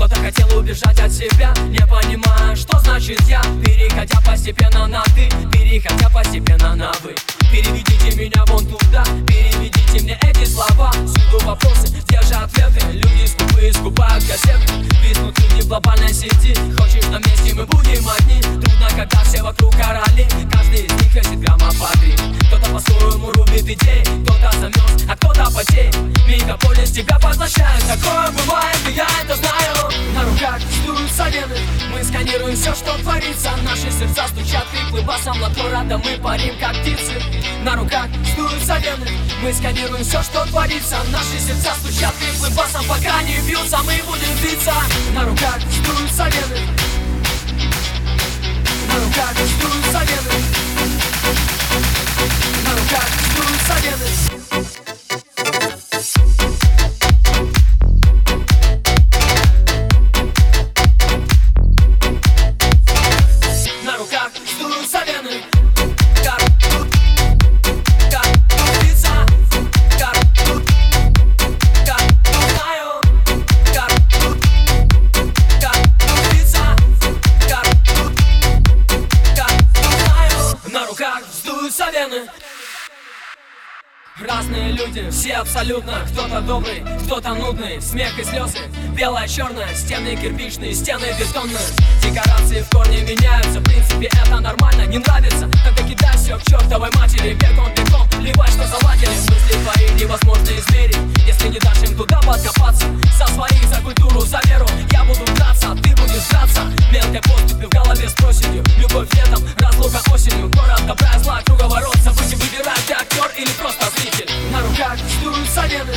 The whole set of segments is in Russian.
Кто-то хотел убежать от себя. Не понимая, что значит я Переходя постепенно на ты Переходя постепенно на вы Переведите меня вон туда Переведите мне эти слова. Всюду вопросы, те же ответы? Люди скупые скупают газеты. Виснут люди в глобальной сети. Хочешь на месте, мы будем одни? Трудно, когда все вокруг короли. Каждый из них ищет грамма по три. Кто-то по-своему рубит идеи Кто-то замерз, а кто-то потеет. Мегаполис тебя поглощает Такое все, что творится Наши сердца стучат хриплым басом городом мы парим, как птицы. На руках сдуются вены Мы сканируем все, что творится. Наши сердца стучат хриплым басом Пока не бьются, мы будем биться. На руках сдуются вены сдуются вены Разные люди, все абсолютно. Кто-то добрый, кто-то нудный. Смех и слезы, белое, черное Стены кирпичные, стены бетонные. Декорации в корне меняются. В принципе это нормально, не нравится. Тогда кидай все к чертовой матери. Бегом, или просто зритель. На руках сдуются вены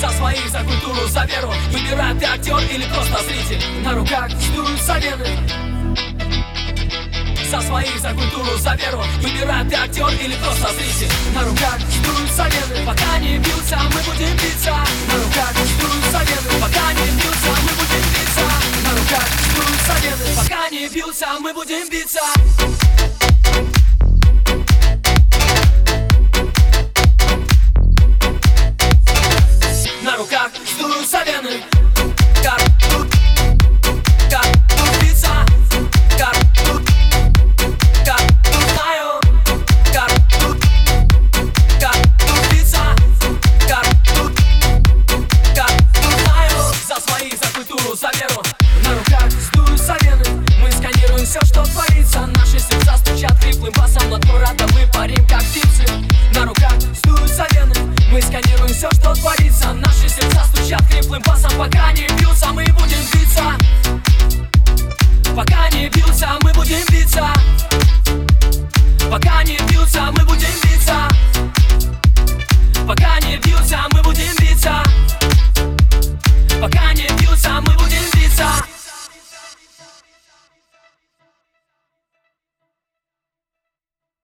за своих, за культуру, за веру. Выбирай, ты актер или просто зритель. На руках сдуются вены За своих, за культуру, за веру. Выбирай, ты актер или просто зритель. На руках сдуются вены Пока не бьются, мы будем биться. На руках сдуются вены Пока не бьются, мы будем биться. На руках сдуются вены Пока не бьются, мы будем биться что творится. Наши сердца стучат хриплым басом Пока не бьются, мы будем биться. Пока не бьются, мы будем биться. Пока не бьются, мы будем биться